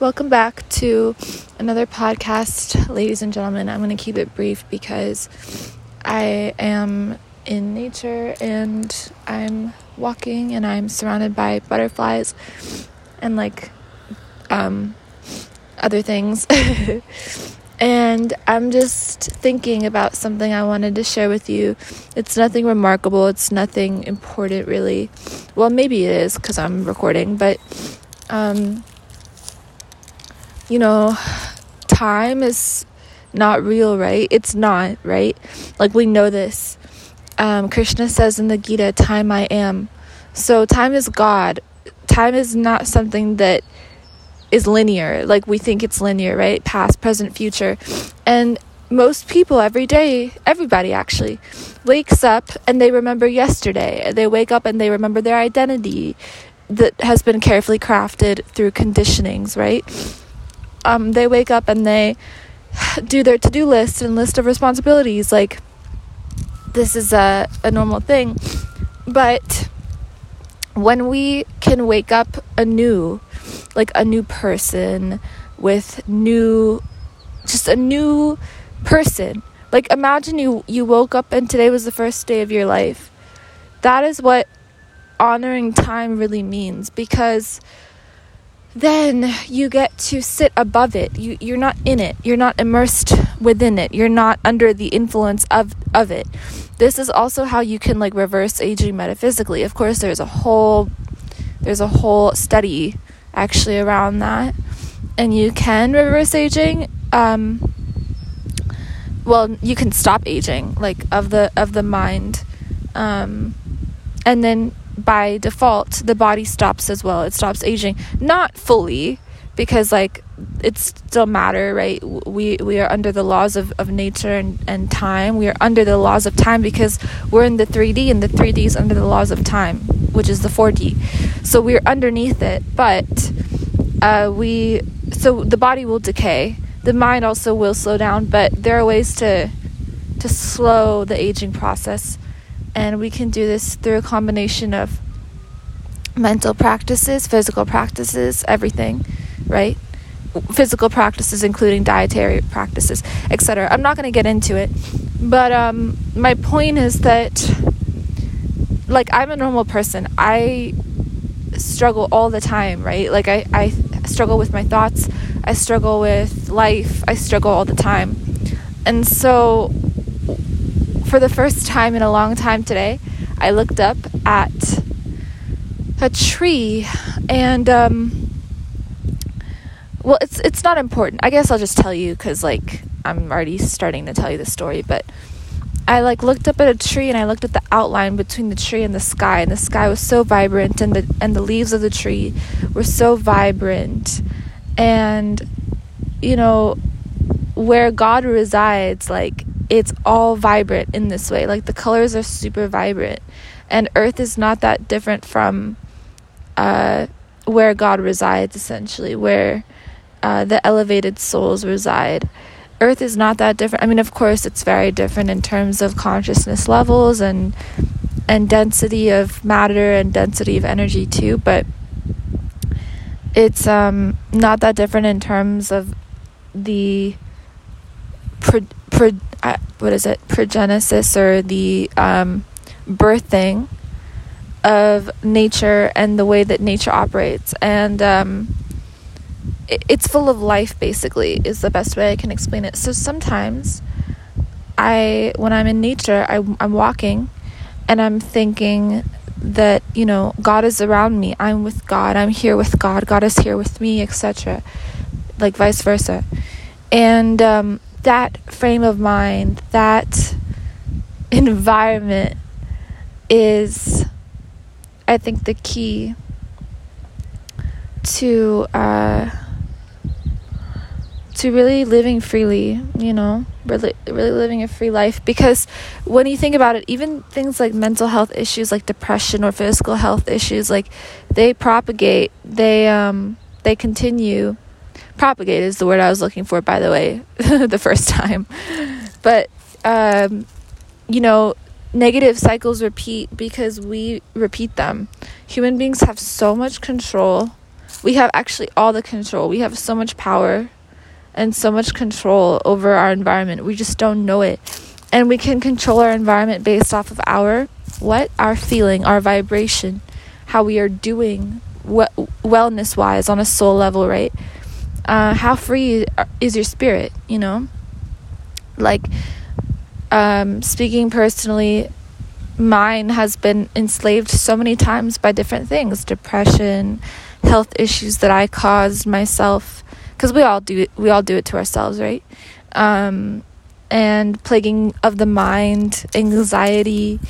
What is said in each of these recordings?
welcome back to another podcast, ladies and gentlemen. I'm going to keep it brief because I am in nature and I'm walking and I'm surrounded by butterflies and like um, other things. and I'm just thinking about something I wanted to share with you. It's nothing remarkable, it's nothing important, really. Well, maybe it is because I'm recording, but um, you know, time is not real, right? It's not, right? Like we know this. Um, Krishna says in the Gita, time I am. So time is God. Time is not something that is linear, like we think it's linear, right? Past, present, future. And most people every day, everybody actually, wakes up and they remember yesterday. They wake up and they remember their identity that has been carefully crafted through conditionings, right? Um, they wake up and they do their to do list and list of responsibilities. Like, this is a, a normal thing. But when we can wake up anew, like a new person with new, just a new person. Like imagine you you woke up and today was the first day of your life. That is what honoring time really means because then you get to sit above it. You you're not in it. You're not immersed within it. You're not under the influence of of it. This is also how you can like reverse aging metaphysically. Of course, there's a whole there's a whole study actually around that, and you can reverse aging. Um, well, you can stop aging, like of the of the mind, um, and then by default, the body stops as well. It stops aging, not fully, because like it's still matter, right? We we are under the laws of, of nature and, and time. We are under the laws of time because we're in the 3D and the 3D is under the laws of time, which is the 4D. So we're underneath it, but uh, we so the body will decay. The mind also will slow down, but there are ways to to slow the aging process, and we can do this through a combination of mental practices, physical practices, everything, right? physical practices, including dietary practices, etc. I'm not going to get into it, but um, my point is that, like, I'm a normal person. I struggle all the time, right? Like, I, I struggle with my thoughts, I struggle with life, I struggle all the time. And so, for the first time in a long time today, I looked up at a tree and, um, well it's it's not important. I guess i'll just tell you because like i'm already starting to tell you the story but i like looked up at a tree and i looked at the outline between the tree and the sky and the sky was so vibrant and the and the leaves of the tree were so vibrant. And you know where god resides like it's all vibrant in this way like the colors are super vibrant and earth is not that different from uh where god resides essentially where uh, the elevated souls reside. Earth is not that different. I mean, of course, it's very different in terms of consciousness levels and and density of matter and density of energy too, but it's um, not that different in terms of the pro, pro, what is it progenesis or the um, birthing of nature and the way that nature operates and um, it's full of life basically is the best way I can explain it. So sometimes I when I'm in nature, I I'm walking and I'm thinking that, you know, God is around me. I'm with God. I'm here with God. God is here with me, etc. Like vice versa. And um, that frame of mind, that environment is I think the key to uh, to really living freely, you know, really really living a free life. Because when you think about it, even things like mental health issues like depression or physical health issues like they propagate, they um they continue propagate is the word I was looking for by the way the first time. But um you know, negative cycles repeat because we repeat them. Human beings have so much control we have actually all the control. We have so much power and so much control over our environment. We just don't know it. And we can control our environment based off of our what? Our feeling, our vibration, how we are doing wellness wise on a soul level, right? Uh, how free is your spirit, you know? Like, um, speaking personally, mine has been enslaved so many times by different things depression, health issues that I caused myself because we all do it, we all do it to ourselves, right? Um, and plaguing of the mind, anxiety,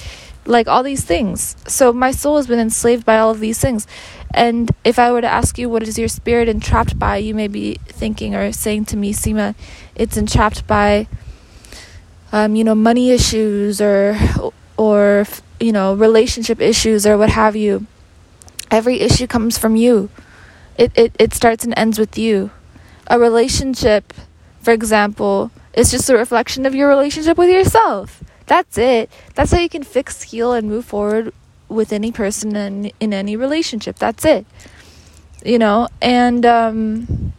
like all these things. So my soul has been enslaved by all of these things. And if I were to ask you what is your spirit entrapped by, you may be thinking or saying to me, Seema, it's entrapped by um, you know, money issues or or you know, relationship issues or what have you. Every issue comes from you. It it, it starts and ends with you. A relationship, for example, is just a reflection of your relationship with yourself. That's it. That's how you can fix, heal, and move forward with any person in, in any relationship. That's it. You know, and um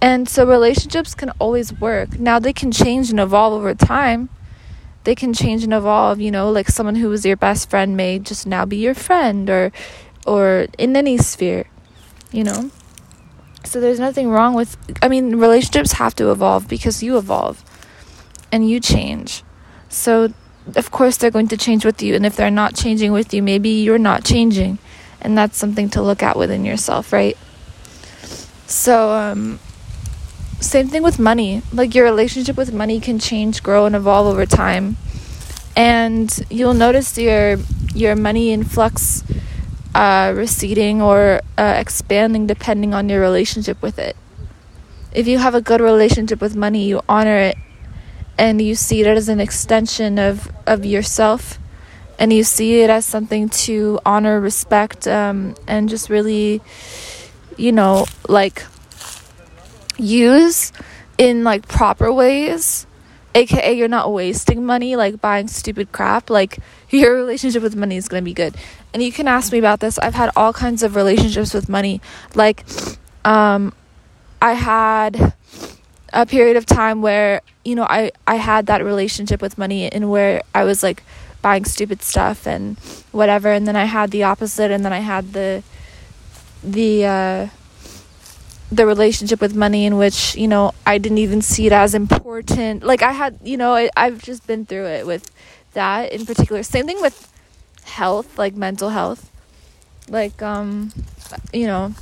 and so relationships can always work. Now they can change and evolve over time. They can change and evolve, you know, like someone who was your best friend may just now be your friend or or in any sphere, you know. So there's nothing wrong with I mean, relationships have to evolve because you evolve and you change. So of course they're going to change with you and if they're not changing with you, maybe you're not changing. And that's something to look at within yourself, right? So um same thing with money. Like your relationship with money can change, grow and evolve over time. And you'll notice your your money influx uh, receding or uh, expanding depending on your relationship with it. If you have a good relationship with money, you honor it and you see it as an extension of, of yourself and you see it as something to honor, respect, um, and just really, you know, like use in like proper ways aka you're not wasting money like buying stupid crap like your relationship with money is going to be good. And you can ask me about this. I've had all kinds of relationships with money. Like um i had a period of time where you know i i had that relationship with money and where i was like buying stupid stuff and whatever and then i had the opposite and then i had the the uh the relationship with money in which you know I didn't even see it as important. Like I had, you know, I, I've just been through it with that in particular. Same thing with health, like mental health. Like um, you know,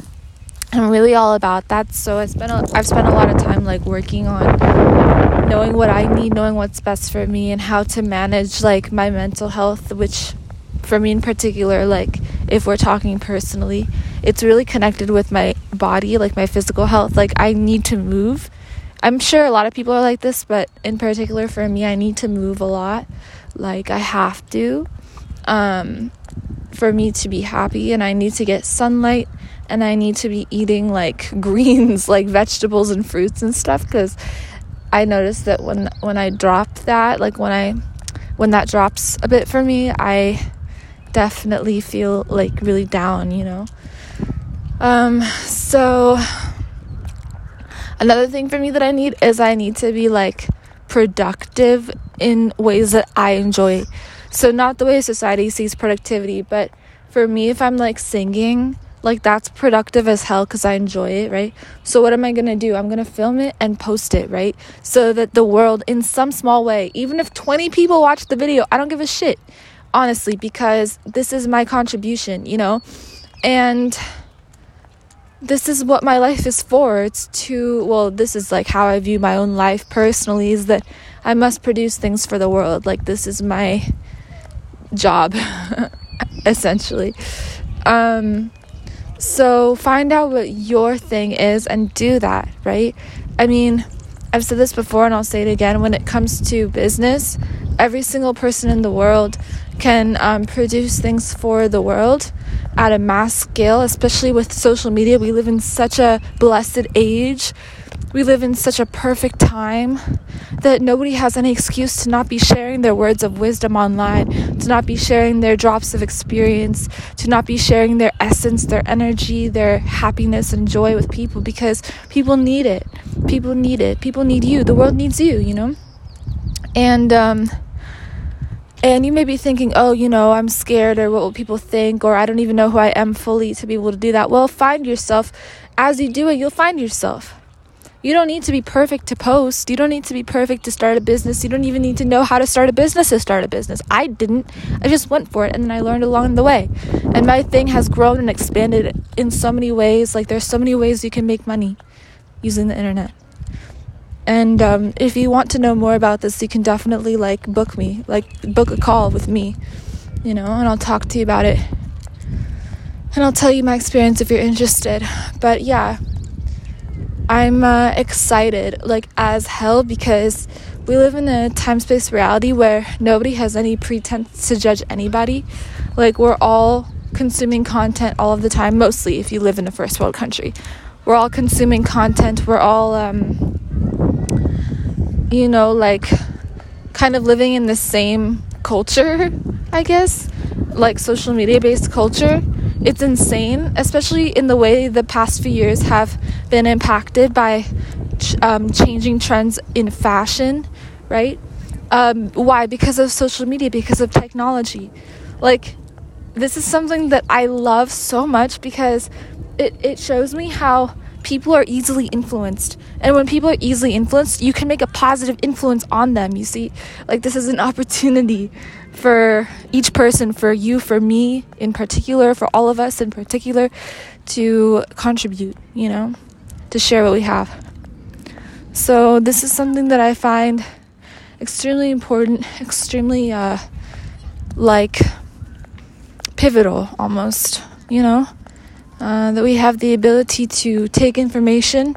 I'm really all about that. So I spent a, I've spent a lot of time like working on knowing what I need, knowing what's best for me, and how to manage like my mental health, which for me in particular, like if we're talking personally, it's really connected with my body, like my physical health. Like I need to move. I'm sure a lot of people are like this, but in particular for me, I need to move a lot. Like I have to um for me to be happy and I need to get sunlight and I need to be eating like greens, like vegetables and fruits and stuff cuz I noticed that when when I drop that, like when I when that drops a bit for me, I definitely feel like really down, you know. Um, so another thing for me that I need is I need to be like productive in ways that I enjoy. So not the way society sees productivity, but for me if I'm like singing, like that's productive as hell cuz I enjoy it, right? So what am I to do? I'm to film it and post it, right? So that the world in some small way, even if 20 people watch the video, I don't give a shit honestly, because this is my contribution, you know? And this is what my life is for. It's to, well, this is like how I view my own life personally is that I must produce things for the world. Like, this is my job, essentially. Um, so find out what your thing is and do that, right? I mean, I've said this before and I'll say it again. When it comes to business, every single person in the world can um, produce things for the world at a mass scale, especially with social media. We live in such a blessed age. We live in such a perfect time that nobody has any excuse to not be sharing their words of wisdom online, to not be sharing their drops of experience, to not be sharing their essence, their energy, their happiness and joy with people because people need it. People need it. People need you. The world needs you, you know? And, um, and you may be thinking, oh, you know, I'm scared or what will people think or I don't even know who I am fully to be able to do that. Well, find yourself. As you do it, you'll find yourself. You don't need to be perfect to post. You don't need to be perfect to start a business. You don't even need to know how to start a business to start a business. I didn't. I just went for it and then I learned along the way. And my thing has grown and expanded in so many ways. Like there's so many ways you can make money using the internet. And um, if you want to know more about this, you can definitely like book me, like book a call with me, you know, and I'll talk to you about it. And I'll tell you my experience if you're interested. But yeah, I'm uh, excited like as hell because we live in a time space reality where nobody has any pretense to judge anybody. Like, we're all consuming content all of the time, mostly if you live in a first world country. We're all consuming content. We're all, um, you know, like kind of living in the same culture, I guess, like social media based culture. It's insane, especially in the way the past few years have been impacted by um, changing trends in fashion, right? Um, why? Because of social media, because of technology. Like, this is something that I love so much because it, it shows me how people are easily influenced. And when people are easily influenced, you can make a positive influence on them. You see, like this is an opportunity for each person, for you, for me in particular, for all of us in particular, to contribute, you know, to share what we have. So, this is something that I find extremely important, extremely, uh, like, pivotal almost, you know? Uh, that we have the ability to take information,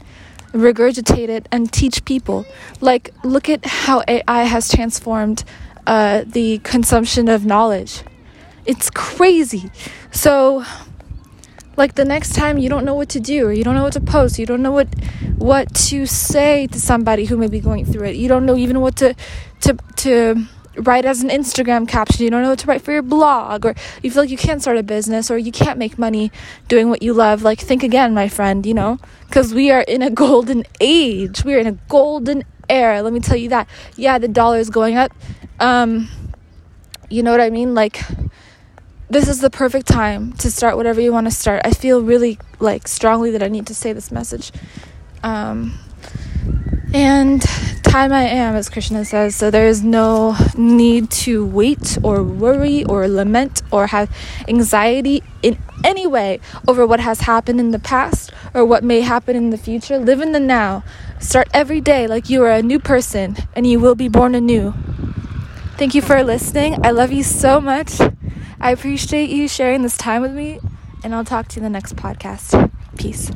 regurgitate it, and teach people. Like, look at how AI has transformed uh, the consumption of knowledge. It's crazy. So, like the next time you don't know what to do, or you don't know what to post, you don't know what what to say to somebody who may be going through it. You don't know even what to to to write as an Instagram caption, you don't know what to write for your blog, or you feel like you can't start a business, or you can't make money doing what you love, like think again, my friend, you know? Because we are in a golden age. We are in a golden era. Let me tell you that. Yeah, the dollar is going up. Um, you know what I mean? Like, this is the perfect time to start whatever you want to start. I feel really like strongly that I need to say this message. Um, and time I am, as Krishna says, so there is no need to wait or worry or lament or have anxiety in any way over what has happened in the past or what may happen in the future. Live in the now. Start every day like you are a new person and you will be born anew. Thank you for listening. I love you so much. I appreciate you sharing this time with me, and I'll talk to you in the next podcast. Peace.